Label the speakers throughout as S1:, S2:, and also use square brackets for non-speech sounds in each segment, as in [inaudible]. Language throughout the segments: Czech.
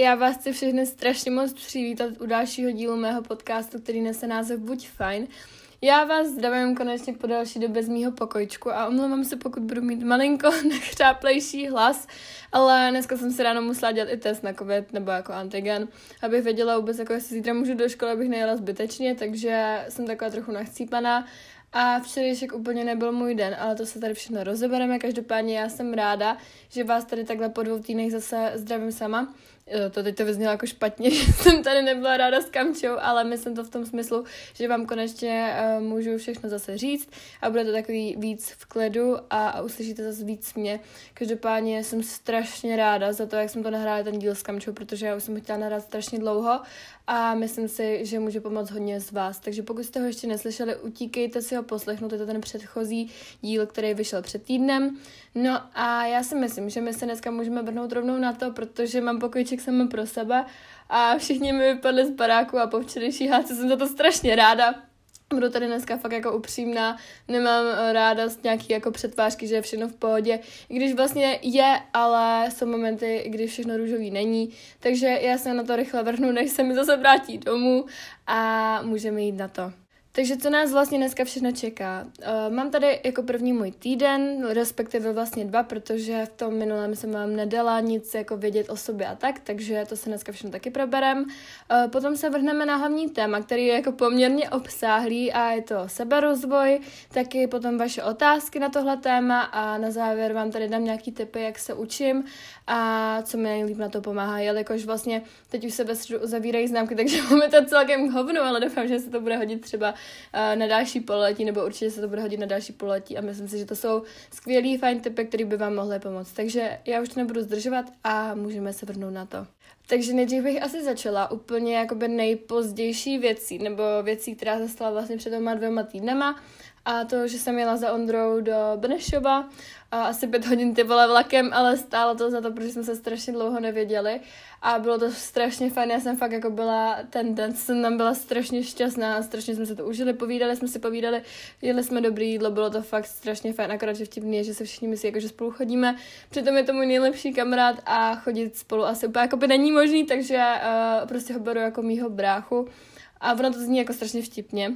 S1: Já vás chci všechny strašně moc přivítat u dalšího dílu mého podcastu, který nese název Buď fajn. Já vás zdravím konečně po další době z mýho pokojčku a omlouvám se, pokud budu mít malinko [laughs] nechřáplejší hlas, ale dneska jsem si ráno musela dělat i test na covid nebo jako antigen, abych věděla vůbec, jako jestli zítra můžu do školy, abych nejela zbytečně, takže jsem taková trochu nachcípaná a včerejšek úplně nebyl můj den, ale to se tady všechno rozebereme. Každopádně já jsem ráda, že vás tady takhle po dvou týdnech zase zdravím sama. To teď to vyznělo jako špatně, [laughs] že jsem tady nebyla ráda s Kamčou, ale myslím to v tom smyslu, že vám konečně uh, můžu všechno zase říct a bude to takový víc v klidu a, a uslyšíte zase víc mě. Každopádně jsem strašně ráda za to, jak jsem to nahrála ten díl s Kamčou, protože já už jsem chtěla nahrát strašně dlouho a myslím si, že může pomoct hodně z vás. Takže pokud jste ho ještě neslyšeli, utíkejte si ho poslechnout, je to ten předchozí díl, který vyšel před týdnem. No a já si myslím, že my se dneska můžeme vrhnout rovnou na to, protože mám pokojček sama pro sebe a všichni mi vypadli z baráku a po včerejší hádce jsem za to strašně ráda. Budu tady dneska fakt jako upřímná, nemám ráda nějaký jako přetvářky, že je všechno v pohodě, i když vlastně je, ale jsou momenty, kdy všechno růžový není, takže já se na to rychle vrhnu, než se mi zase vrátí domů a můžeme jít na to. Takže co nás vlastně dneska všechno čeká? Uh, mám tady jako první můj týden, respektive vlastně dva, protože v tom minulém jsem vám nedala nic jako vědět o sobě a tak, takže to se dneska všechno taky proberem. Uh, potom se vrhneme na hlavní téma, který je jako poměrně obsáhlý a je to seberozvoj, taky potom vaše otázky na tohle téma a na závěr vám tady dám nějaký tipy, jak se učím a co mi nejlíp na to pomáhá, jelikož vlastně teď už se ve středu uzavírají známky, [laughs] takže máme to celkem hovno, ale doufám, že se to bude hodit třeba uh, na další pololetí, nebo určitě se to bude hodit na další pololetí a myslím si, že to jsou skvělý, fajn typy, které by vám mohly pomoct. Takže já už to nebudu zdržovat a můžeme se vrhnout na to. Takže nejdřív bych asi začala úplně jakoby nejpozdější věcí, nebo věcí, která se stala vlastně před dvěma dvěma týdnama a to, že jsem jela za Ondrou do Benešova a asi pět hodin ty vole vlakem, ale stálo to za to, protože jsme se strašně dlouho nevěděli. A bylo to strašně fajn, já jsem fakt jako byla, ten den jsem tam byla strašně šťastná, strašně jsme se to užili, povídali jsme si, povídali, jedli jsme dobrý jídlo, bylo to fakt strašně fajn, akorát, že vtipný je, že se všichni myslí, jako, že spolu chodíme, přitom je to můj nejlepší kamarád a chodit spolu asi úplně jako by není možný, takže uh, prostě ho beru jako mýho bráchu. A ono to zní jako strašně vtipně.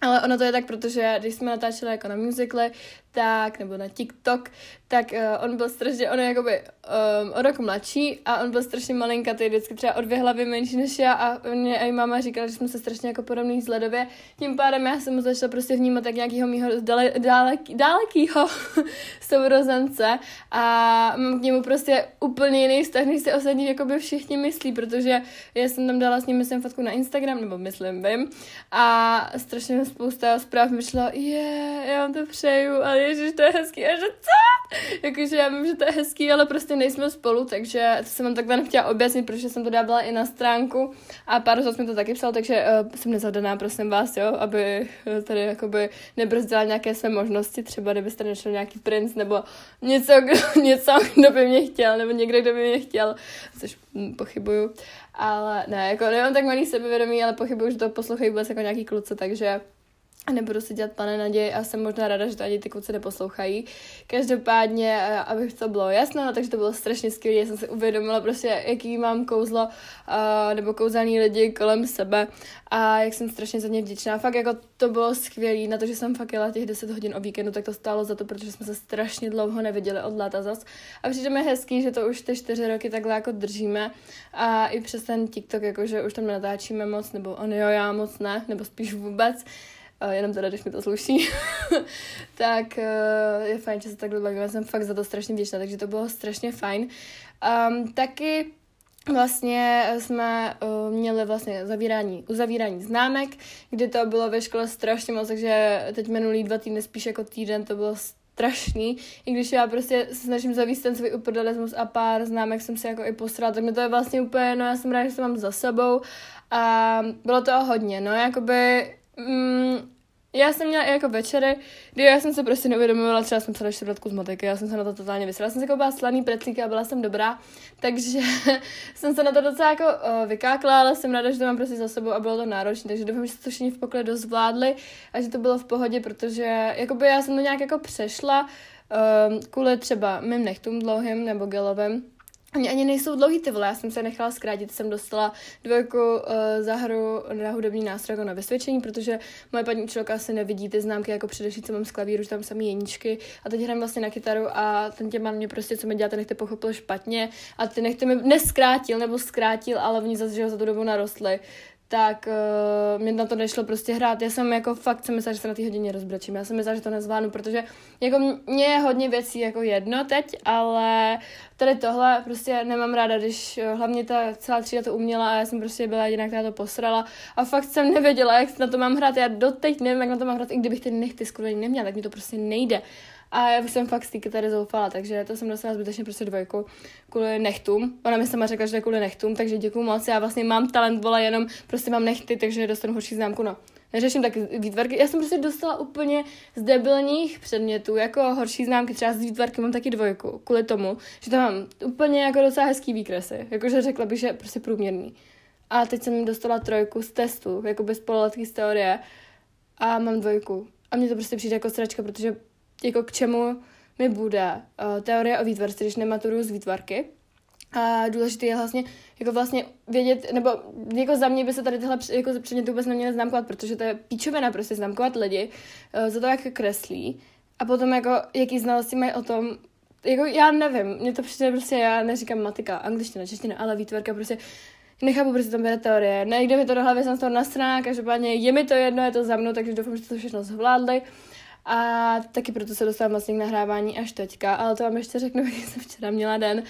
S1: Ale ono to je tak, protože když jsme natáčeli jako na musicale, tak, nebo na TikTok, tak uh, on byl strašně, on je jakoby um, o rok mladší a on byl strašně malinkatý, vždycky třeba o dvě hlavy menší než já a mě i máma říkala, že jsme se strašně jako podobný vzhledově. Tím pádem já jsem mu začala prostě vnímat tak nějakýho mýho dale, daleký, dalekýho [laughs] sourozence a mám k němu prostě úplně jiný vztah, než si ostatní jakoby všichni myslí, protože já jsem tam dala s ním myslím fotku na Instagram, nebo myslím, vím, a strašně spousta zpráv mi šlo, je, yeah, já vám to přeju, ale ježiš, to je hezký, a že co? Jakože já vím, že to je hezký, ale prostě nejsme spolu, takže to jsem vám takhle nechtěla objasnit, protože jsem to dávala i na stránku a pár z mi to taky psal, takže uh, jsem nezadaná, prosím vás, jo, aby uh, tady jakoby nebrzdila nějaké své možnosti, třeba kdybyste našel nějaký princ nebo něco, [laughs] něco, kdo by mě chtěl, nebo někdo, kdo by mě chtěl, což hm, pochybuju, ale ne, jako nemám tak malý sebevědomí, ale pochybuju, že to poslouchají vůbec jako nějaký kluci, takže a nebudu si dělat pane naději a jsem možná ráda, že to ani ty kluci neposlouchají. Každopádně, eh, aby to bylo jasno, no, takže to bylo strašně skvělé, já jsem si uvědomila prostě, jaký mám kouzlo uh, nebo kouzelný lidi kolem sebe a jak jsem strašně za ně vděčná. Fakt jako to bylo skvělé, na to, že jsem fakt jela těch 10 hodin o víkendu, tak to stálo za to, protože jsme se strašně dlouho neviděli od léta zas. A přitom je hezký, že to už ty čtyři roky takhle jako držíme a i přes ten TikTok, jakože už tam nenatáčíme moc, nebo on jo, já moc ne, nebo spíš vůbec, jenom teda, když mi to sluší, [laughs] tak uh, je fajn, že se takhle bavíme, jsem fakt za to strašně vděčná, takže to bylo strašně fajn. Um, taky vlastně jsme uh, měli vlastně zavírání, uzavírání známek, kdy to bylo ve škole strašně moc, takže teď minulý dva týdny, spíš jako týden, to bylo strašný, i když já prostě se snažím zavíst ten svůj uprdalismus a pár známek jsem si jako i posrala, tak mi to je vlastně úplně, no já jsem ráda, že to mám za sebou. A bylo to hodně, no jakoby Mm, já jsem měla i jako večery, kdy já jsem se prostě neuvědomovala, třeba jsem psala čtvrtku z moteky, já jsem se na to totálně vysrala. Jsem se koupila slaný precíky a byla jsem dobrá, takže [laughs] jsem se na to docela jako uh, vykákla, ale jsem ráda, že to mám prostě za sebou a bylo to náročné, takže doufám, že se to všichni v pokledu zvládli a že to bylo v pohodě, protože jakoby já jsem to nějak jako přešla uh, kvůli třeba mým nechtům dlouhým nebo gelovým, Oni ani nejsou dlouhý ty vole, já jsem se nechala zkrátit, jsem dostala dvojku uh, za hru na hudební nástroj jako na vysvědčení, protože moje paní učitelka asi nevidí ty známky jako především, co mám z klavíru, že tam samý jeníčky. A teď hrám vlastně na kytaru a ten tě mě prostě, co mi děláte, nechte pochopil špatně. A ty nechte mi neskrátil nebo zkrátil, ale oni zase, že za tu dobu narostly, tak uh, mě na to nešlo prostě hrát. Já jsem jako fakt jsem myslela, že se na té hodině rozbrečím. Já jsem myslela, že to nezvládnu, protože jako mě je hodně věcí jako jedno teď, ale tady tohle prostě nemám ráda, když uh, hlavně ta celá třída to uměla a já jsem prostě byla jediná, která to posrala a fakt jsem nevěděla, jak na to mám hrát. Já doteď nevím, jak na to mám hrát, i kdybych ty nechty skoro neměla, tak mi to prostě nejde. A já jsem fakt z kytary zoufala, takže to jsem dostala zbytečně prostě dvojku kvůli nechtům. Ona mi sama řekla, že to je kvůli nechtům, takže děkuju moc. Já vlastně mám talent, vole, jenom prostě mám nechty, takže dostanu horší známku, no. Neřeším tak výtvarky. Já jsem prostě dostala úplně z debilních předmětů, jako horší známky, třeba z výtvarky mám taky dvojku, kvůli tomu, že tam mám úplně jako docela hezký výkresy. Jakože řekla bych, že prostě průměrný. A teď jsem dostala trojku z testu, jako bez z teorie a mám dvojku. A mně to prostě přijde jako sračka, protože jako k čemu mi bude uh, teorie o výtvarce, když nematuru z výtvarky. A důležité je vlastně, jako vlastně vědět, nebo jako za mě by se tady tyhle jako předměty vůbec neměly známkovat, protože to je píčovina prostě známkovat lidi uh, za to, jak kreslí. A potom jako, jaký znalosti mají o tom, jako já nevím, mě to přijde prostě, já neříkám matika, angličtina, čeština, ale výtvarka prostě nechápu, proč tam bere teorie. Nejde mi to do hlavy, jsem z toho nasraná, každopádně je mi to jedno, je to za mnou, takže doufám, že to všechno zvládli. A taky proto se dostávám vlastně k nahrávání až teďka, ale to vám ještě řeknu, [laughs] jak jsem včera měla den.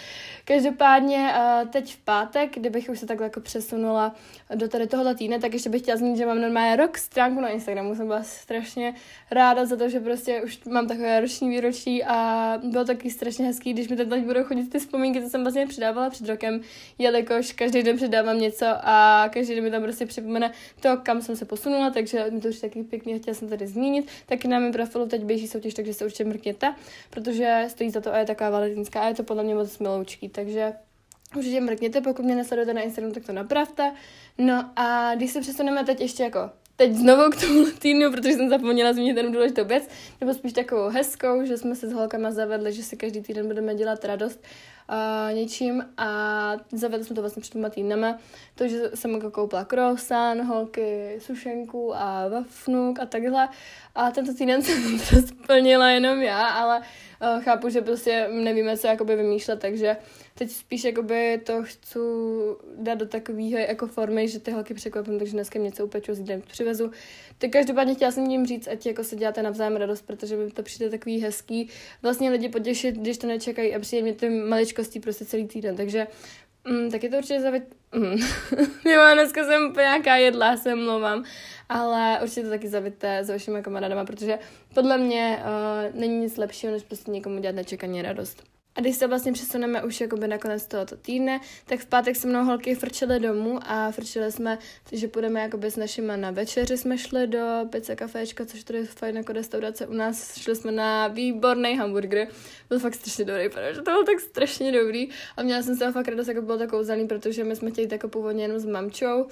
S1: Každopádně teď v pátek, kdybych už se takhle jako přesunula do tady tohohle týdne, tak ještě bych chtěla zmínit, že mám normálně rok stránku na Instagramu. Jsem byla strašně ráda za to, že prostě už mám takové roční výročí a bylo taky strašně hezký, když mi teď budou chodit ty vzpomínky, co jsem vlastně přidávala před rokem, jelikož každý den přidávám něco a každý den mi tam prostě připomene to, kam jsem se posunula, takže mi to už taky pěkně chtěla jsem tady zmínit. Taky na mém profilu teď běží soutěž, takže se určitě mrkněte, protože stojí za to a je taková valentinská a je to podle mě moc miloučký, takže určitě mrkněte, pokud mě nesledujete na Instagramu, tak to napravte. No a když se přesuneme teď ještě jako teď znovu k tomu týdnu, protože jsem zapomněla zmínit jednu důležitou věc, nebo spíš takovou hezkou, že jsme se s holkama zavedli, že si každý týden budeme dělat radost uh, něčím. A zavedli jsme to vlastně před dvěma týdnama, to, že jsem jako koupila croissant, holky, sušenku a vafnuk a takhle. A tento týden [laughs] jsem to splnila jenom já, ale uh, chápu, že prostě nevíme, co jakoby vymýšlet, takže teď spíš jakoby to chci dát do takového jako formy, že ty holky překvapím, takže dneska něco upeču, zítra přivezu. Tak každopádně chtěla jsem jim říct, ať jako se děláte navzájem radost, protože by to přijde takový hezký. Vlastně lidi potěšit, když to nečekají a přijde mě ty maličkosti prostě celý týden. Takže Mm, tak je to určitě zavit... Mm. [laughs] jo, dneska jsem nějaká jedla, se mluvám. Ale určitě to taky zavité s vašimi kamarádama, protože podle mě uh, není nic lepšího, než prostě někomu dělat nečekaně radost. A když se vlastně přesuneme už jakoby na konec tohoto týdne, tak v pátek se mnou holky frčely domů a frčeli jsme, že půjdeme jakoby s našima na večeři jsme šli do Pizza Caféčka, což tady je fajn jako restaurace u nás. Šli jsme na výborný hamburger. Byl fakt strašně dobrý, protože to bylo tak strašně dobrý. A měla jsem se fakt radost, jako bylo to kouzelný, protože my jsme chtěli jako původně jenom s mamčou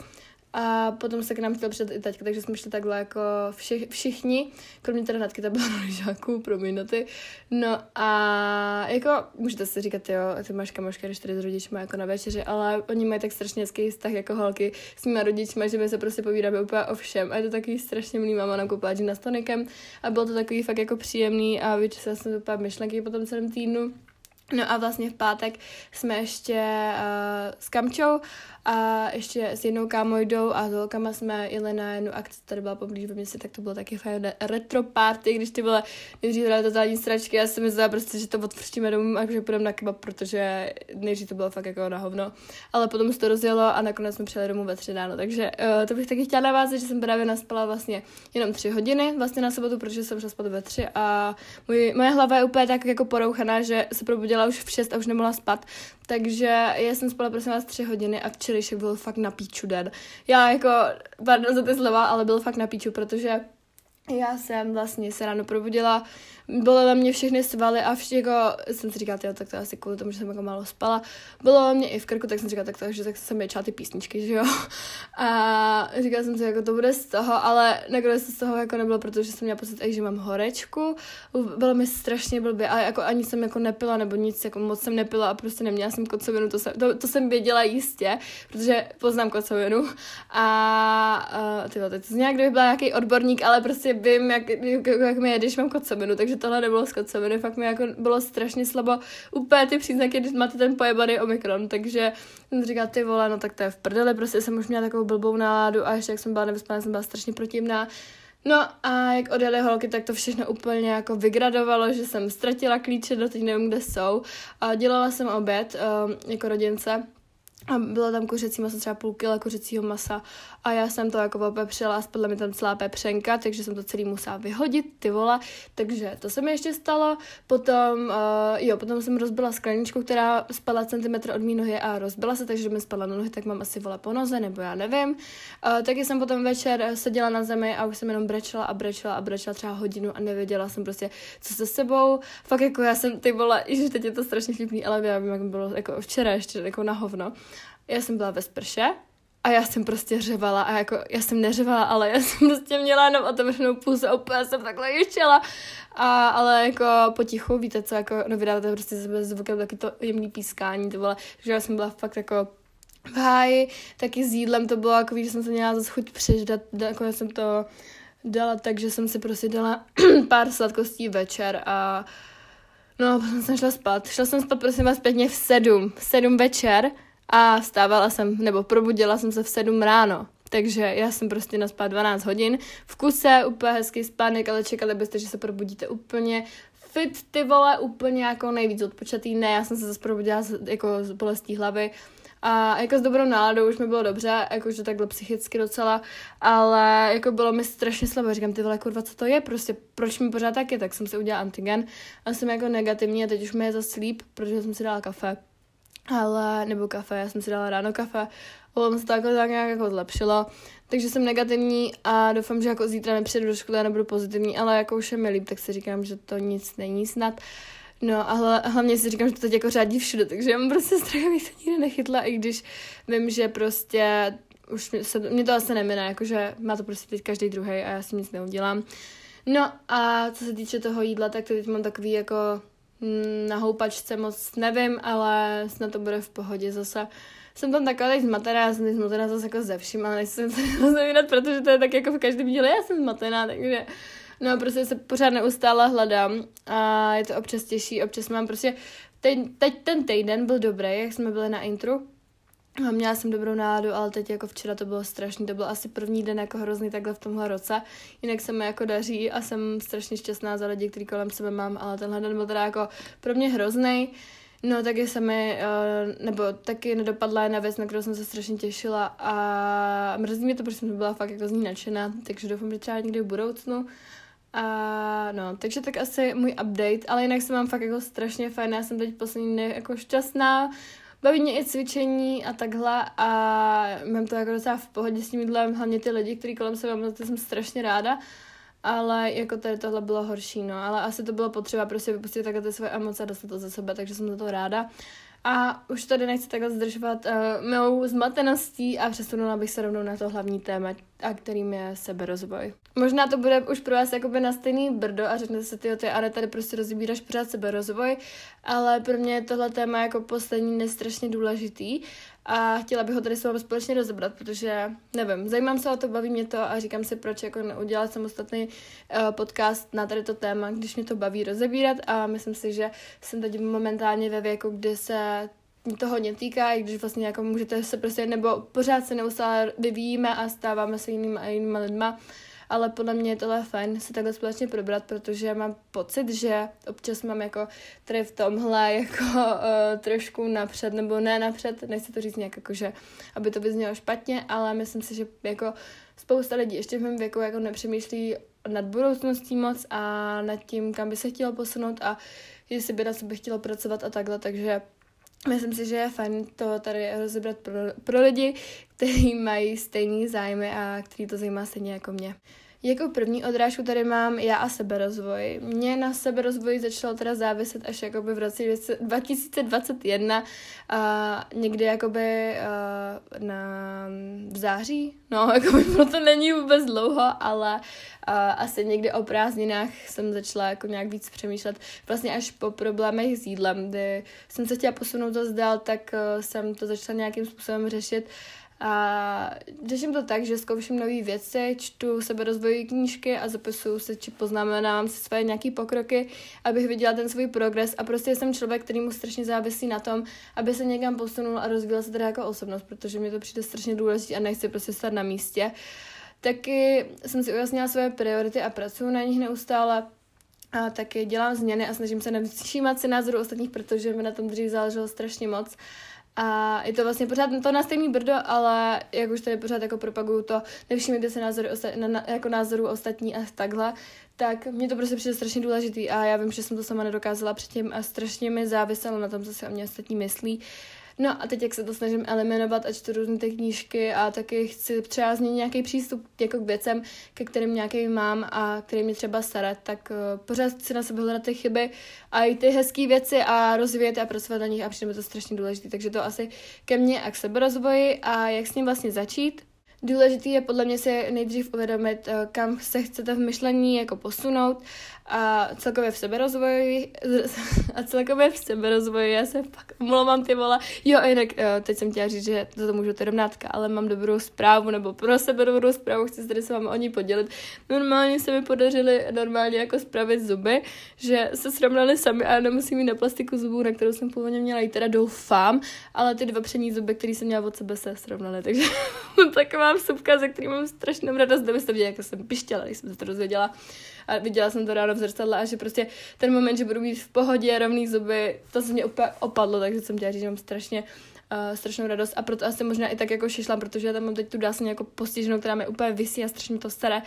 S1: a potom se k nám chtěl přidat i teďka, takže jsme šli takhle jako všich, všichni, kromě teda Natky, ta byla na pro na ty. No a jako, můžete si říkat, jo, ty máš kamoška, když tady s rodičima jako na večeři, ale oni mají tak strašně hezký vztah jako holky s mýma rodičima, že my se prostě povídáme úplně o všem. A je to takový strašně milý, máma nám koupila na stonikem a bylo to takový fakt jako příjemný a vyčesala jsem úplně myšlenky po tom celém týdnu. No a vlastně v pátek jsme ještě uh, s Kamčou a ještě s jednou kámojdou a s holkama jsme jeli na jednu akci, tady byla poblíž ve městě, tak to bylo taky fajn retro party, když ty byla nejdřív hrály totální stračky, já jsem myslela prostě, že to odfrštíme domů a že půjdeme na kebab, protože nejdřív to bylo fakt jako na hovno, ale potom se to rozjelo a nakonec jsme přijeli domů ve tři ráno, takže uh, to bych taky chtěla navázat, že jsem právě naspala vlastně jenom tři hodiny vlastně na sobotu, protože jsem šla spát ve tři a můj, moje hlava je úplně tak jako porouchaná, že se probudila už v šest a už nemohla spát, takže já jsem spala prosím vás tři hodiny a včerejšek byl fakt na píču den. Já jako, pardon za ty slova, ale byl fakt na píču, protože já jsem vlastně se ráno probudila, bylo ve mě všechny svaly a vše, jako jsem si říkala, tak to asi kvůli tomu, že jsem jako málo spala. Bylo mě i v krku, tak jsem říkala, tak to, že tak jsem ječala ty písničky, že jo. [laughs] A říkala jsem si, jako to bude z toho, ale nakonec to z toho jako nebylo, protože jsem měla pocit, že mám horečku. Bylo mi strašně blbě a jako ani jsem jako nepila nebo nic, jako moc jsem nepila a prostě neměla jsem kocovinu, to jsem, to, to jsem věděla jistě, protože poznám kocovinu. A uh, ty to zní, kdyby byla nějaký odborník, ale prostě vím, jak, jak, jak mi je, když mám kocovinu, takže tohle nebylo z kocoviny, fakt mi jako bylo strašně slabo. Úplně ty příznaky, když máte ten pojebaný omikron, takže jsem říkala, ty vole, no tak to je v prdeli, prostě jsem už měla takovou blbou náladu a ještě jak jsem byla nevyspaná, jsem byla strašně protivná. No a jak odjeli holky, tak to všechno úplně jako vygradovalo, že jsem ztratila klíče, do teď nevím, kde jsou. A dělala jsem oběd um, jako rodince a bylo tam kuřecí maso, třeba půl kila kuřecího masa a já jsem to jako opepřila a spadla mi tam celá pepřenka, takže jsem to celý musela vyhodit, ty vole, takže to se mi ještě stalo, potom, uh, jo, potom jsem rozbila skleničku, která spadla centimetr od mý nohy a rozbila se, takže mi spadla na nohy, tak mám asi vole po noze, nebo já nevím. Uh, taky jsem potom večer seděla na zemi a už jsem jenom brečela a brečela a brečela třeba hodinu a nevěděla jsem prostě, co se sebou. Fakt jako já jsem ty vole, [laughs] že teď je to strašně vtipný, ale já vím, jak bylo jako včera ještě jako na hovno. Já jsem byla ve sprše a já jsem prostě řevala a jako, já jsem neřevala, ale já jsem prostě měla jenom otevřenou pusu a úplně jsem takhle jištěla. A, ale jako potichu, víte co, jako, no vydáváte prostě sebe zvukem taky to jemný pískání, to bylo, že já jsem byla fakt jako v háji, taky s jídlem to bylo jako, že jsem se měla zase chuť přeždat, jako jsem to dala tak, že jsem si prostě dala [clears throat] pár sladkostí večer a no, potom jsem šla spát. Šla jsem spát, prosím vás, pěkně v sedm, v sedm večer a vstávala jsem, nebo probudila jsem se v 7 ráno. Takže já jsem prostě naspala 12 hodin. V kuse, úplně hezký spánek, ale čekali byste, že se probudíte úplně fit, ty vole, úplně jako nejvíc odpočatý. Ne, já jsem se zase probudila jako z bolestí hlavy. A jako s dobrou náladou už mi bylo dobře, jakože takhle psychicky docela, ale jako bylo mi strašně slabo, říkám, ty vole, kurva, co to je, prostě proč mi pořád taky, tak jsem si udělala antigen a jsem jako negativní a teď už mi je zase líp, protože jsem si dala kafe ale, nebo kafe, já jsem si dala ráno kafe, potom se to jako tak nějak jako zlepšilo, takže jsem negativní a doufám, že jako zítra nepřijdu do školy a nebudu pozitivní, ale jako už je mi líp, tak si říkám, že to nic není snad. No a hle, hlavně si říkám, že to teď jako řádí všude, takže já mám prostě strach, abych se nikdy nechytla, i když vím, že prostě už mě, se, mě to asi nemine, jakože má to prostě teď každý druhý a já si nic neudělám. No a co se týče toho jídla, tak to teď mám takový jako na houpačce moc nevím, ale snad to bude v pohodě zase. Jsem tam taková teď zmatená, já jsem zmatená zase jako ze vším, ale nechci [laughs] se zavírat, protože to je tak jako v každém díle, já jsem zmatená, takže no prostě se pořád neustále hledám a je to občas těžší, občas mám prostě, teď, teď ten týden byl dobrý, jak jsme byli na intru, měla jsem dobrou náladu, ale teď jako včera to bylo strašný, to byl asi první den jako hrozný takhle v tomhle roce. Jinak se mi jako daří a jsem strašně šťastná za lidi, který kolem sebe mám, ale tenhle den byl teda jako pro mě hrozný. No taky se mi, uh, nebo taky nedopadla jedna věc, na kterou jsem se strašně těšila a mrzí mě to, protože jsem byla fakt jako z ní nadšená, takže doufám, že třeba někdy v budoucnu. A no, takže tak asi můj update, ale jinak se mám fakt jako strašně fajn, já jsem teď poslední jako šťastná, baví mě i cvičení a takhle a mám to jako docela v pohodě s tím jídlem, hlavně ty lidi, kteří kolem sebe mám, to jsem strašně ráda, ale jako tady tohle bylo horší, no, ale asi to bylo potřeba prostě vypustit takhle ty své emoce a dostat to ze sebe, takže jsem za to ráda. A už tady nechci takhle zdržovat uh, mou zmateností a přesunula bych se rovnou na to hlavní téma, a kterým je seberozvoj. Možná to bude už pro vás jakoby na stejný brdo a řeknete si, ty, ty ale tady prostě rozbíráš pořád seberozvoj, ale pro mě je tohle téma jako poslední nestrašně důležitý a chtěla bych ho tady s vámi společně rozebrat, protože nevím, zajímám se o to, baví mě to a říkám si, proč jako neudělat samostatný uh, podcast na tady to téma, když mě to baví rozebírat. A myslím si, že jsem teď momentálně ve věku, kdy se to hodně týká, i když vlastně jako můžete se prostě, nebo pořád se neustále vyvíjíme a stáváme se jinými a jinými lidma, ale podle mě je tohle fajn se takhle společně probrat, protože mám pocit, že občas mám jako tady v tomhle jako uh, [laughs] trošku napřed, nebo ne napřed, nechci to říct nějak jako, že aby to vyznělo špatně, ale myslím si, že jako spousta lidí ještě v mém věku jako nepřemýšlí nad budoucností moc a nad tím, kam by se chtělo posunout a jestli by na sebe chtělo pracovat a takhle, takže Myslím si, že je fajn to tady rozebrat pro, pro lidi, kteří mají stejný zájmy a který to zajímá stejně jako mě. Jako první odrážku tady mám já a seberozvoj. Mě na seberozvoji začalo teda záviset až jakoby v roce 2021, a někdy jakoby uh, na v září, no [laughs] jakoby proto není vůbec dlouho, ale uh, asi někdy o prázdninách jsem začala jako nějak víc přemýšlet. Vlastně až po problémech s jídlem, kdy jsem se chtěla posunout dost dál, tak jsem to začala nějakým způsobem řešit a řeším to tak, že zkouším nové věci, čtu seberozvojové knížky a zapisuju se, či poznamenám si své nějaký pokroky, abych viděla ten svůj progres a prostě jsem člověk, který mu strašně závisí na tom, aby se někam posunul a rozvíjel se teda jako osobnost, protože mi to přijde strašně důležité a nechci prostě stát na místě. Taky jsem si ujasnila své priority a pracuji na nich neustále. A taky dělám změny a snažím se nevšímat si názoru ostatních, protože mi na tom dřív záleželo strašně moc. A je to vlastně pořád to na stejný brdo, ale jak už tady pořád jako propaguju to, nevšimněte se názory osta- na, na, jako názoru ostatní a takhle, tak mě to prostě přijde strašně důležitý a já vím, že jsem to sama nedokázala předtím a strašně mi záviselo na tom, co si o mě ostatní myslí. No a teď, jak se to snažím eliminovat a čtu různé ty knížky a taky chci třeba změnit nějaký přístup jako k věcem, ke kterým nějaký mám a který mě třeba starat, tak uh, pořád si na sebe hledat ty chyby a i ty hezké věci a rozvíjet a pracovat na nich a přijde mi to strašně důležité. Takže to asi ke mně a k seberozvoji a jak s ním vlastně začít. Důležité je podle mě si nejdřív uvědomit, eh, kam se chcete v myšlení jako posunout a celkově v seberozvoji [laughs] a celkově v seberozvoji, já se fakt omlouvám ty vole. Jo, a jinak eh, teď jsem chtěla říct, že to, to můžu to rovnátka, ale mám dobrou zprávu, nebo pro sebe dobrou zprávu, chci se tady s vámi o ní podělit. Normálně se mi podařili normálně jako spravit zuby, že se srovnali sami a nemusím mít na plastiku zubů, na kterou jsem původně měla jít, teda doufám, ale ty dva přední zuby, které jsem měla od sebe, se srovnaly, takže [laughs] taková vsupka, ze který mám strašnou radost, kdybyste viděli, jak jsem pištěla, když jsem se to dozvěděla a viděla jsem to ráno v zrcadle a že prostě ten moment, že budu mít v pohodě rovný zuby, to se mě úplně opadlo, takže jsem chtěla říct, že mám strašně uh, strašnou radost a proto asi možná i tak jako šišla, protože já tam mám teď tu dásně jako postiženou, která mi úplně vysí a strašně to staré.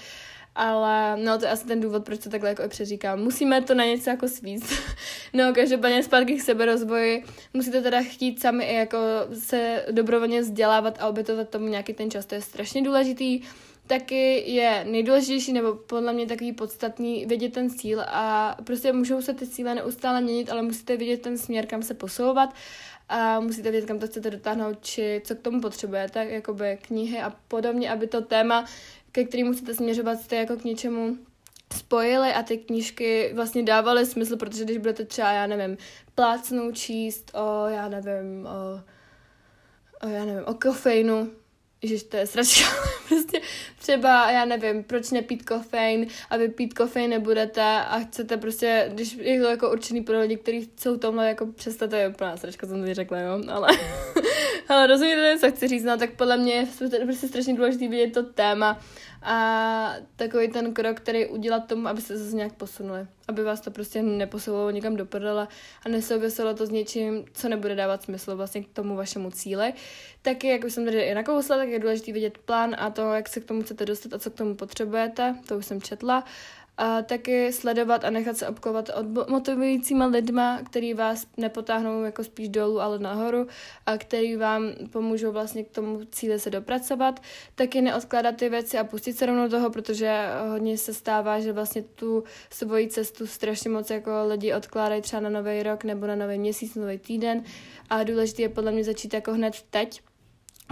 S1: Ale no, to je asi ten důvod, proč to takhle jako i přeříkám. Musíme to na něco jako svíct. [laughs] no, každopádně zpátky k seberozvoji. Musíte teda chtít sami i jako se dobrovolně vzdělávat a obětovat tomu nějaký ten čas. To je strašně důležitý taky je nejdůležitější, nebo podle mě takový podstatný, vědět ten cíl a prostě můžou se ty cíle neustále měnit, ale musíte vědět ten směr, kam se posouvat a musíte vědět, kam to chcete dotáhnout, či co k tomu potřebujete, jakoby knihy a podobně, aby to téma, ke kterému chcete směřovat, jste jako k něčemu spojili a ty knížky vlastně dávaly smysl, protože když budete třeba, já nevím, plácnout číst o, já nevím, o, o já nevím, o kofeinu, že to je sračka, [laughs] prostě třeba, já nevím, proč nepít kofein a vy pít kofein nebudete a chcete prostě, když je to jako určený pro lidi, kteří chcou tomhle jako přestat, to je úplná sračka, jsem to řekla, jo, ale, ale rozumíte, co chci říct, no, tak podle mě je prostě strašně důležité vidět to téma a takový ten krok, který udělat tomu, aby se zase nějak posunuli. Aby vás to prostě neposunulo někam do prdele a nesouviselo to s něčím, co nebude dávat smysl vlastně k tomu vašemu cíli. Taky, jak už jsem tady i nakousla, tak je důležité vidět plán a to, jak se k tomu chcete dostat a co k tomu potřebujete. To už jsem četla a taky sledovat a nechat se obklovat od motivujícíma lidma, který vás nepotáhnou jako spíš dolů, ale nahoru a který vám pomůžou vlastně k tomu cíli se dopracovat. Taky neodkládat ty věci a pustit se rovnou toho, protože hodně se stává, že vlastně tu svoji cestu strašně moc jako lidi odkládají třeba na nový rok nebo na nový měsíc, nový týden a důležité je podle mě začít jako hned teď,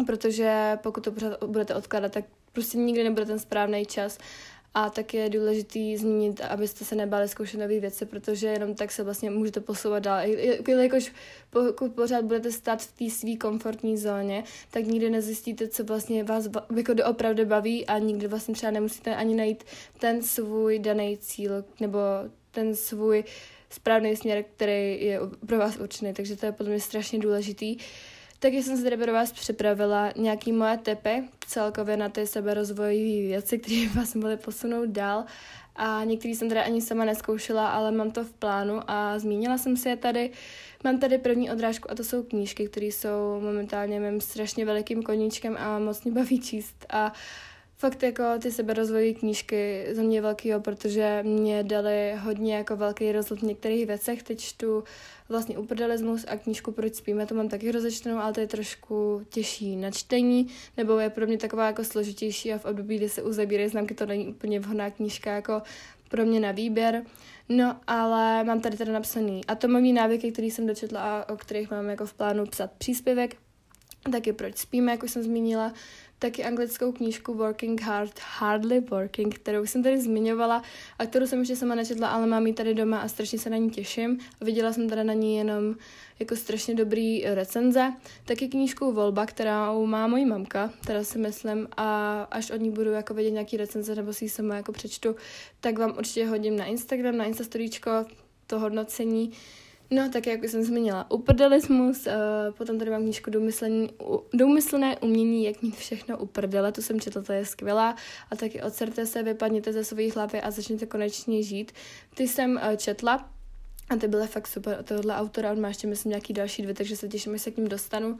S1: protože pokud to pořád budete odkládat, tak prostě nikdy nebude ten správný čas a tak je důležitý zmínit, abyste se nebáli zkoušet nové věci, protože jenom tak se vlastně můžete posouvat dál. Jakož pokud pořád budete stát v té své komfortní zóně, tak nikdy nezjistíte, co vlastně vás jako opravdu baví a nikdy vlastně třeba nemusíte ani najít ten svůj daný cíl nebo ten svůj správný směr, který je pro vás určený. Takže to je podle mě strašně důležitý. Uh, Taky jsem se tady pro vás připravila nějaký moje tipy celkově na ty seberozvojové věci, [laughs] které vás mohly posunout dál. A některý jsem teda ani sama neskoušela, ale mám to v plánu a zmínila jsem si je tady. Mám tady první odrážku a to jsou knížky, které jsou momentálně mým strašně velikým koníčkem a moc mě baví číst. A fakt jako ty seberozvojové knížky za mě velký, jo, protože mě dali hodně jako velký rozhled v některých věcech. Teď čtu vlastně uprdalismus a knížku Proč spíme, to mám taky rozečtenou, ale to je trošku těžší na čtení, nebo je pro mě taková jako složitější a v období, kdy se uzabírají známky, to není úplně vhodná knížka jako pro mě na výběr. No, ale mám tady teda napsaný atomový návyky, který jsem dočetla a o kterých mám jako v plánu psat příspěvek. Taky proč spíme, jako jsem zmínila taky anglickou knížku Working Hard, Hardly Working, kterou jsem tady zmiňovala a kterou jsem ještě sama nečetla, ale mám ji tady doma a strašně se na ní těším. A viděla jsem tady na ní jenom jako strašně dobrý recenze. Taky knížku Volba, kterou má mojí mamka, teda si myslím, a až od ní budu jako vidět nějaký recenze nebo si ji sama jako přečtu, tak vám určitě hodím na Instagram, na Instastoríčko to hodnocení. No, tak jak jsem zmínila, uprdelismus, uh, potom tady mám knížku Doumyslné umění, jak mít všechno uprdele, tu jsem četla, to je skvělá, a taky odserte se, vypadněte ze svých hlavy a začněte konečně žít. Ty jsem uh, četla, a ty byly fakt super od tohohle autora, on má ještě myslím nějaký další dvě, takže se těším, že se k ním dostanu.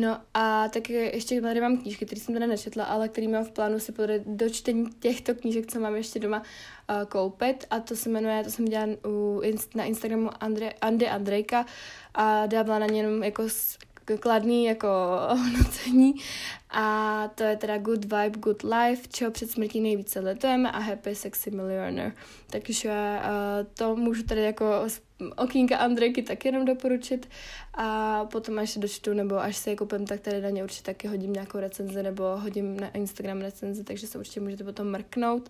S1: No a taky ještě tady mám knížky, které jsem teda nečetla, ale který mám v plánu si podat do čtení těchto knížek, co mám ještě doma uh, koupit. A to se jmenuje, to jsem dělala u, na Instagramu Andre, Andy Andrejka a dávala na ně jenom jako kladný jako [laughs] hodnocení a to je teda Good Vibe, Good Life, čeho před smrtí nejvíce letujeme a Happy Sexy Millionaire. Takže uh, to můžu tady jako okýnka Andrejky tak jenom doporučit a potom až se dočtu nebo až se je koupím, tak tady na ně určitě taky hodím nějakou recenzi nebo hodím na Instagram recenzi, takže se určitě můžete potom mrknout.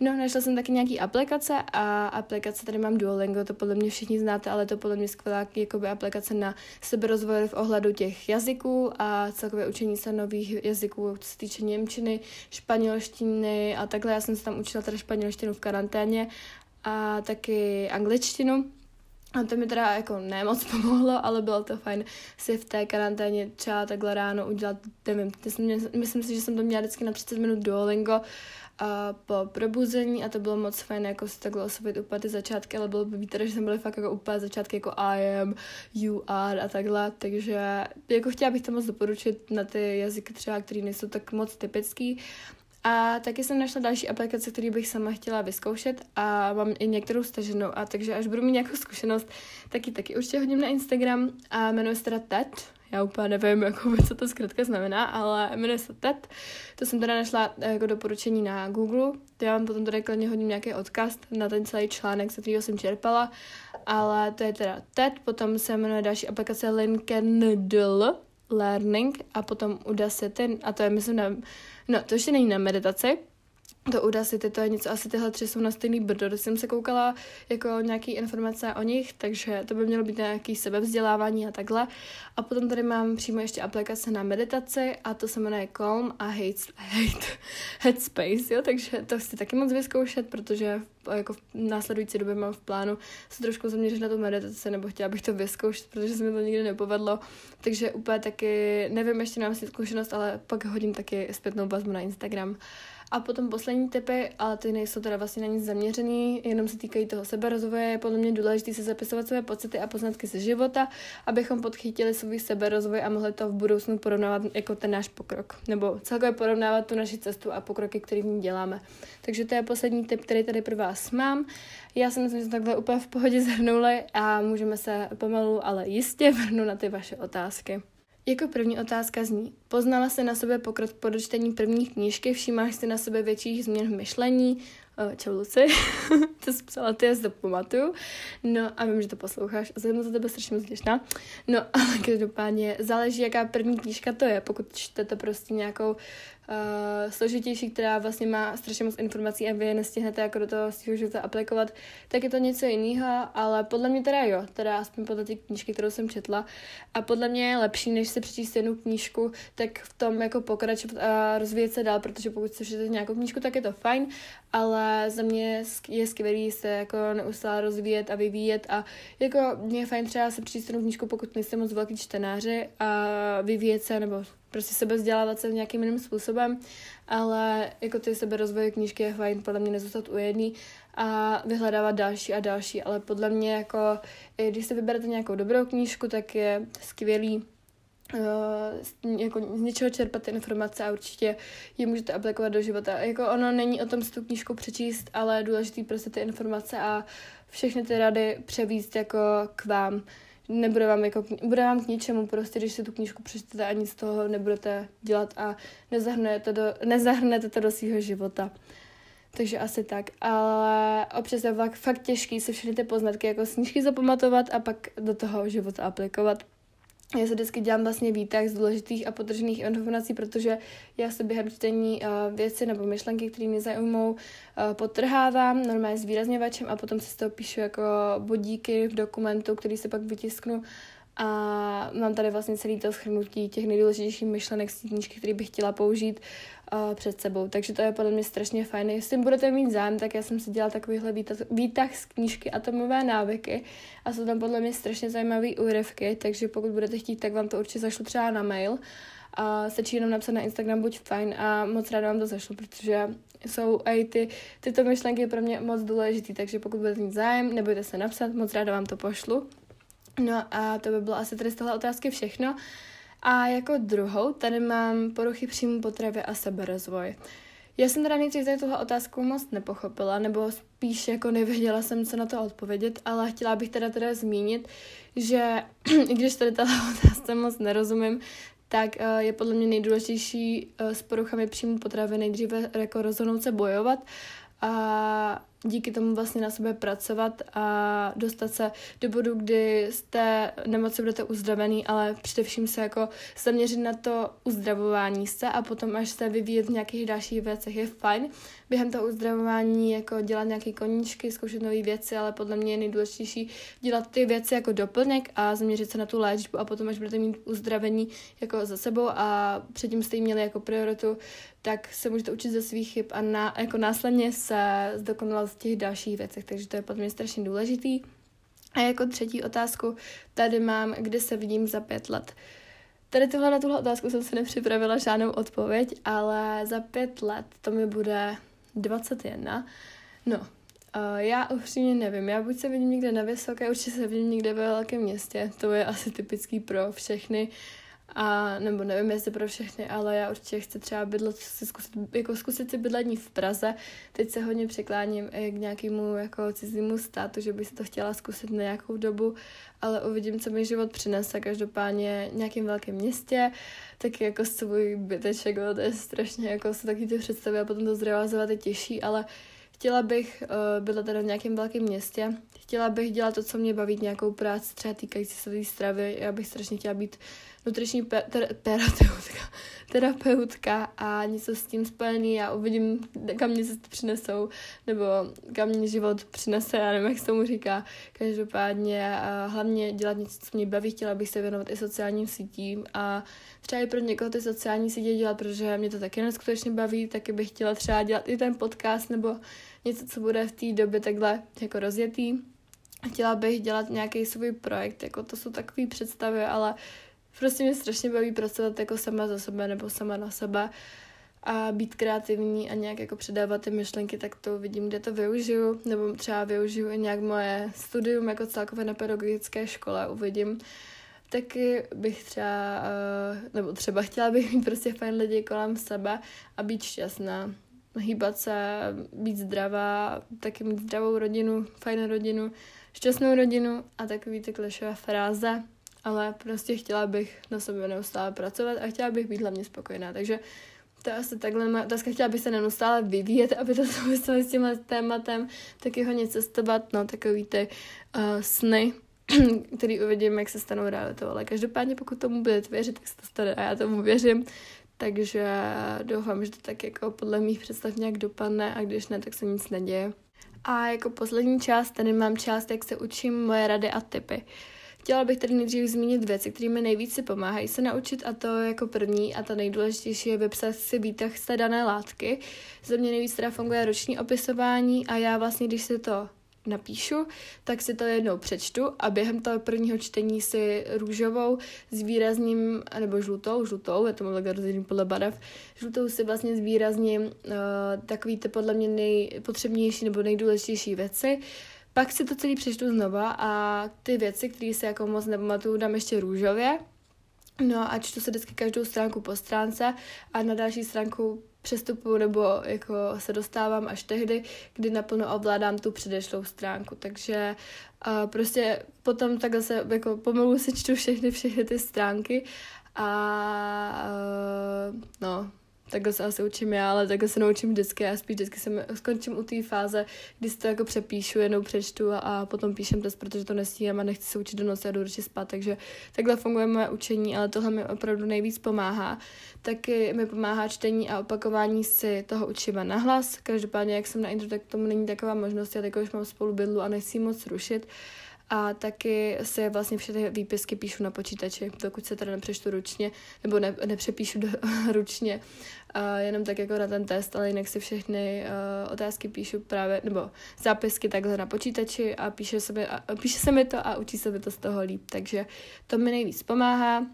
S1: No, našla jsem taky nějaký aplikace a aplikace tady mám Duolingo, to podle mě všichni znáte, ale to podle mě skvělá jakoby aplikace na seberozvoj v ohledu těch jazyků a celkově učení se nových jazyků, co se týče Němčiny, španělštiny a takhle. Já jsem se tam učila teda španělštinu v karanténě a taky angličtinu. A to mi teda jako nemoc [laughs] pomohlo, ale bylo to fajn si v té karanténě třeba takhle ráno udělat, nevím, myslím si, že jsem to měla vždycky na 30 minut Duolingo a po probuzení a to bylo moc fajn jako si takhle osvojit úplně ty začátky, ale bylo by víte, že jsem byly fakt jako úplně začátky jako I am, you are a takhle, takže jako chtěla bych to moc doporučit na ty jazyky třeba, které nejsou tak moc typický, a taky jsem našla další aplikace, které bych sama chtěla vyzkoušet a mám i některou staženou. A takže až budu mít nějakou zkušenost, taky taky určitě hodím na Instagram a jmenuje se teda TED, já úplně nevím, jako, co to zkrátka znamená, ale jmenuje se TED. To jsem teda našla eh, jako doporučení na Google. Já vám potom tady klidně hodím nějaký odkaz na ten celý článek, ze kterého jsem čerpala, ale to je teda TED, potom se jmenuje další aplikace Linkendl Learning a potom Udacity, a to je myslím na, no to ještě není na meditaci, to Udacity, to je něco, asi tyhle tři jsou na stejný brdo, jsem se koukala jako nějaký informace o nich, takže to by mělo být nějaký sebevzdělávání a takhle. A potom tady mám přímo ještě aplikace na meditaci a to se jmenuje Calm a Hate, hate, Headspace, jo, takže to chci taky moc vyzkoušet, protože jako v následující době mám v plánu se trošku zaměřit na tu meditaci, nebo chtěla bych to vyzkoušet, protože se mi to nikdy nepovedlo, takže úplně taky, nevím, ještě nemám si zkušenost, ale pak hodím taky zpětnou vazbu na Instagram. A potom poslední typy, ale ty nejsou teda vlastně na nic zaměřený, jenom se týkají toho seberozvoje. Je podle mě důležité se zapisovat své pocity a poznatky ze života, abychom podchytili svůj seberozvoj a mohli to v budoucnu porovnávat jako ten náš pokrok. Nebo celkově porovnávat tu naši cestu a pokroky, které v ní děláme. Takže to je poslední tip, který tady pro vás mám. Já si myslím, že takhle úplně v pohodě zhrnuli a můžeme se pomalu, ale jistě vrhnout na ty vaše otázky. Jako první otázka zní, poznala jsi na sebe pokrok po dočtení první knížky, všímáš si na sebe větších změn v myšlení, čau Luci, [laughs] to jsi psala ty, já si to pamatuju. No a vím, že to posloucháš jsem za tebe strašně moc těšná. No [laughs] ale každopádně záleží, jaká první knížka to je. Pokud čtete prostě nějakou uh, složitější, která vlastně má strašně moc informací a vy je nestihnete jako do toho svého života aplikovat, tak je to něco jiného, ale podle mě teda jo, teda aspoň podle té knížky, kterou jsem četla. A podle mě je lepší, než si přečíst jednu knížku, tak v tom jako pokračovat a rozvíjet se dál, protože pokud si přečtete nějakou knížku, tak je to fajn, ale za mě je skvělý se jako neustále rozvíjet a vyvíjet a jako mě je fajn třeba se přečíst jednu knížku, pokud nejste moc velký čtenáři a vyvíjet se nebo prostě sebe vzdělávat se nějakým jiným způsobem, ale jako ty sebe rozvoje knížky je fajn podle mě nezůstat u jedný a vyhledávat další a další, ale podle mě jako, když si vyberete nějakou dobrou knížku, tak je skvělý uh, jako z něčeho čerpat informace a určitě je můžete aplikovat do života. Jako ono není o tom si tu knížku přečíst, ale je důležitý prostě ty informace a všechny ty rady převíst jako k vám. Nebude vám, jako, bude vám k ničemu, prostě když si tu knížku přečtete a nic z toho nebudete dělat a nezahrnete, do, nezahrnete to do svého života. Takže asi tak, ale občas je fakt, těžký se všechny ty poznatky jako snížky zapamatovat a pak do toho života aplikovat. Já se vždycky dělám vlastně výtah z důležitých a potržených informací, protože já se během čtení uh, věci nebo myšlenky, které mě zaujmou, uh, potrhávám normálně s výrazněvačem a potom si z toho píšu jako bodíky v dokumentu, který se pak vytisknu. A mám tady vlastně celý to schrnutí těch nejdůležitějších myšlenek z knížky, které bych chtěla použít před sebou. Takže to je podle mě strašně fajn. Jestli budete mít zájem, tak já jsem si dělala takovýhle výtah, výtah z knížky Atomové návyky a jsou tam podle mě strašně zajímavé úryvky, takže pokud budete chtít, tak vám to určitě zašlu třeba na mail. A stačí jenom napsat na Instagram buď fajn a moc ráda vám to zašlu, protože jsou i ty, tyto myšlenky pro mě moc důležité, takže pokud budete mít zájem, nebojte se napsat, moc ráda vám to pošlu. No a to by bylo asi tady z tohle otázky všechno. A jako druhou tady mám poruchy příjmu potravy a seberozvoj. Já jsem teda nejdřív tady tuhle otázku moc nepochopila, nebo spíš jako nevěděla jsem, co na to odpovědět, ale chtěla bych teda teda zmínit, že [clears throat] i když tady tahle [laughs] otázka moc nerozumím, tak uh, je podle mě nejdůležitější uh, s poruchami příjmu potravy nejdříve jako rozhodnout se bojovat a díky tomu vlastně na sebe pracovat a dostat se do bodu, kdy z té nemoci budete uzdravený, ale především se jako zaměřit na to uzdravování se a potom až se vyvíjet v nějakých dalších věcech je fajn. Během toho uzdravování jako dělat nějaké koníčky, zkoušet nové věci, ale podle mě je nejdůležitější dělat ty věci jako doplněk a zaměřit se na tu léčbu a potom až budete mít uzdravení jako za sebou a předtím jste ji měli jako prioritu, tak se můžete učit ze svých chyb a na, jako následně se zdokonalat v těch dalších věcech, takže to je podle mě strašně důležitý. A jako třetí otázku tady mám, kde se vidím za pět let. Tady tohle na tuhle otázku jsem si nepřipravila žádnou odpověď, ale za pět let to mi bude 21. No, uh, já upřímně nevím, já buď se vidím někde na vysoké, určitě se vidím někde ve velkém městě, to je asi typický pro všechny a nebo nevím, jestli pro všechny, ale já určitě chci třeba bydlet, si zkusit, jako zkusit si bydlení v Praze. Teď se hodně překláním k nějakému jako cizímu státu, že bych si to chtěla zkusit na nějakou dobu, ale uvidím, co mi život přinese. Každopádně nějakým velkém městě, tak jako svůj byteček, to je strašně, jako se taky ty představy a potom to zrealizovat je těžší, ale Chtěla bych uh, bydlet teda v nějakém velkém městě. Chtěla bych dělat to, co mě baví, nějakou práci třeba týkající se stravy. Já bych strašně chtěla být nutriční pe- ter- terapeutka, [laughs] terapeutka a něco s tím spojený. Já uvidím, kam mě se přinesou, nebo kam mě život přinese, já nevím, jak se tomu říká. Každopádně a hlavně dělat něco, co mě baví. Chtěla bych se věnovat i sociálním sítím a třeba i pro někoho ty sociální sítě dělat, protože mě to taky neskutečně baví, taky bych chtěla třeba dělat i ten podcast nebo něco, co bude v té době takhle jako rozjetý. Chtěla bych dělat nějaký svůj projekt, jako to jsou takové představy, ale prostě mě strašně baví pracovat jako sama za sebe nebo sama na sebe a být kreativní a nějak jako předávat ty myšlenky, tak to vidím, kde to využiju, nebo třeba využiju i nějak moje studium jako celkově na pedagogické škole, uvidím. Taky bych třeba, eh, nebo třeba chtěla bych mít prostě fajn lidi kolem sebe a být šťastná hýbat se, být zdravá, taky mít zdravou rodinu, fajnou rodinu, šťastnou rodinu a takový ty klišové fráze, ale prostě chtěla bych na sebe neustále pracovat a chtěla bych být hlavně spokojená, takže to je asi takhle moje otázka. Chtěla bych se neustále vyvíjet, aby to [laughs] souviselo s tímhle tématem, taky hodně cestovat, no takový ty uh, sny, [clears throat] který uvidím, jak se stanou realitou, ale každopádně pokud tomu budete věřit, tak se to stane a já tomu věřím, takže doufám, že to tak jako podle mých představ nějak dopadne a když ne, tak se nic neděje. A jako poslední část tady mám část, jak se učím moje rady a typy. Chtěla bych tady nejdřív zmínit věci, které mi nejvíce pomáhají se naučit a to jako první a ta nejdůležitější je vypsat si výtah z té dané látky. Za mě nejvíc teda funguje roční opisování a já vlastně, když se to napíšu, tak si to jednou přečtu a během toho prvního čtení si růžovou s výrazním, nebo žlutou, žlutou, je to mám rozdělený podle barev, žlutou si vlastně zvýrazním uh, takový ty podle mě nejpotřebnější nebo nejdůležitější věci. Pak si to celý přečtu znova a ty věci, které si jako moc nepamatuju, dám ještě růžově No a čtu se vždycky každou stránku po stránce a na další stránku přestupuju nebo jako se dostávám až tehdy, kdy naplno ovládám tu předešlou stránku. Takže uh, prostě potom takhle se jako pomalu si čtu všechny, všechny ty stránky a uh, no, takhle se asi učím já, ale takhle se naučím vždycky. Já spíš vždycky se skončím u té fáze, kdy si to jako přepíšu, jednou přečtu a, a potom píšem test, protože to nestíhám a nechci se učit do noci a jdu určitě spát. Takže takhle funguje moje učení, ale tohle mi opravdu nejvíc pomáhá. Taky mi pomáhá čtení a opakování si toho učiva na hlas. Každopádně, jak jsem na intro, tak tomu není taková možnost. Já takovou už mám spolu bydlu a nechci moc rušit a taky se vlastně všechny výpisky píšu na počítači, dokud se teda nepřečtu ručně, nebo ne, nepřepíšu do, [laughs] ručně, a jenom tak jako na ten test, ale jinak si všechny uh, otázky píšu právě, nebo zápisky takhle na počítači a píše se, mi, a, píše se mi to a učí se mi to z toho líp, takže to mi nejvíc pomáhá.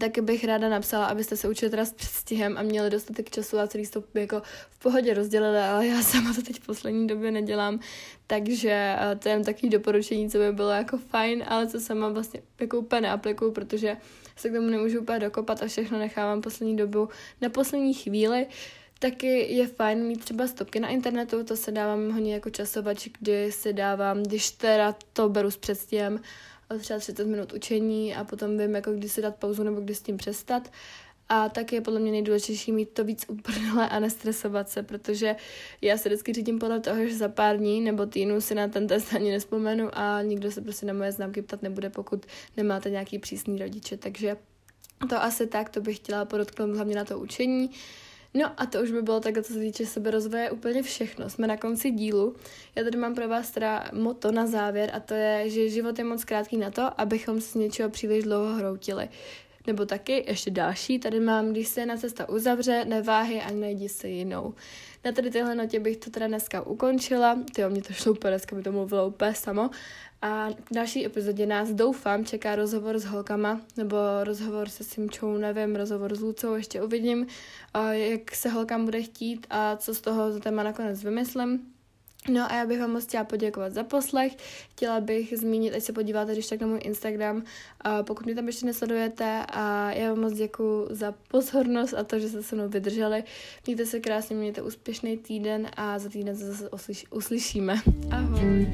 S1: Taky bych ráda napsala, abyste se učili teda s předstihem a měli dostatek času a celý to jako v pohodě rozdělili, ale já sama to teď v poslední době nedělám, takže eh, to je jen takový doporučení, co by bylo jako fajn, ale co sama vlastně jako úplně neaplikuju, protože se k tomu nemůžu úplně dokopat a všechno nechávám poslední dobu na poslední chvíli. Taky je fajn mít třeba stopky na internetu, to se dávám hodně jako časovač, kdy si dávám, když teda to beru s předstihem, třeba 30 minut učení a potom vím, jako kdy si dát pauzu nebo kdy s tím přestat. A tak je podle mě nejdůležitější mít to víc uprdele a nestresovat se, protože já se vždycky řídím podle toho, že za pár dní nebo týdnů si na ten test ani nespomenu a nikdo se prostě na moje známky ptat nebude, pokud nemáte nějaký přísný rodiče. Takže to asi tak, to bych chtěla podotknout hlavně na to učení. No a to už by bylo takhle, co se týče seberozvoje, úplně všechno. Jsme na konci dílu. Já tady mám pro vás teda moto na závěr a to je, že život je moc krátký na to, abychom se něčeho příliš dlouho hroutili. Nebo taky ještě další, tady mám, když se na cesta uzavře, neváhy a najdi se jinou. Na tady tyhle notě bych to teda dneska ukončila. Ty mě to šlo úplně, dneska mi to mluvilo úplně samo. A v další epizodě nás doufám čeká rozhovor s holkama, nebo rozhovor se Simčou, nevím, rozhovor s Lucou, ještě uvidím, jak se holkám bude chtít a co z toho za téma nakonec vymyslím. No a já bych vám moc chtěla poděkovat za poslech. Chtěla bych zmínit, ať se podíváte když tak na můj Instagram, pokud mě tam ještě nesledujete a já vám moc děkuji za pozornost a to, že jste se mnou vydrželi. Mějte se krásně, mějte úspěšný týden a za týden se zase uslyšíme. Ahoj.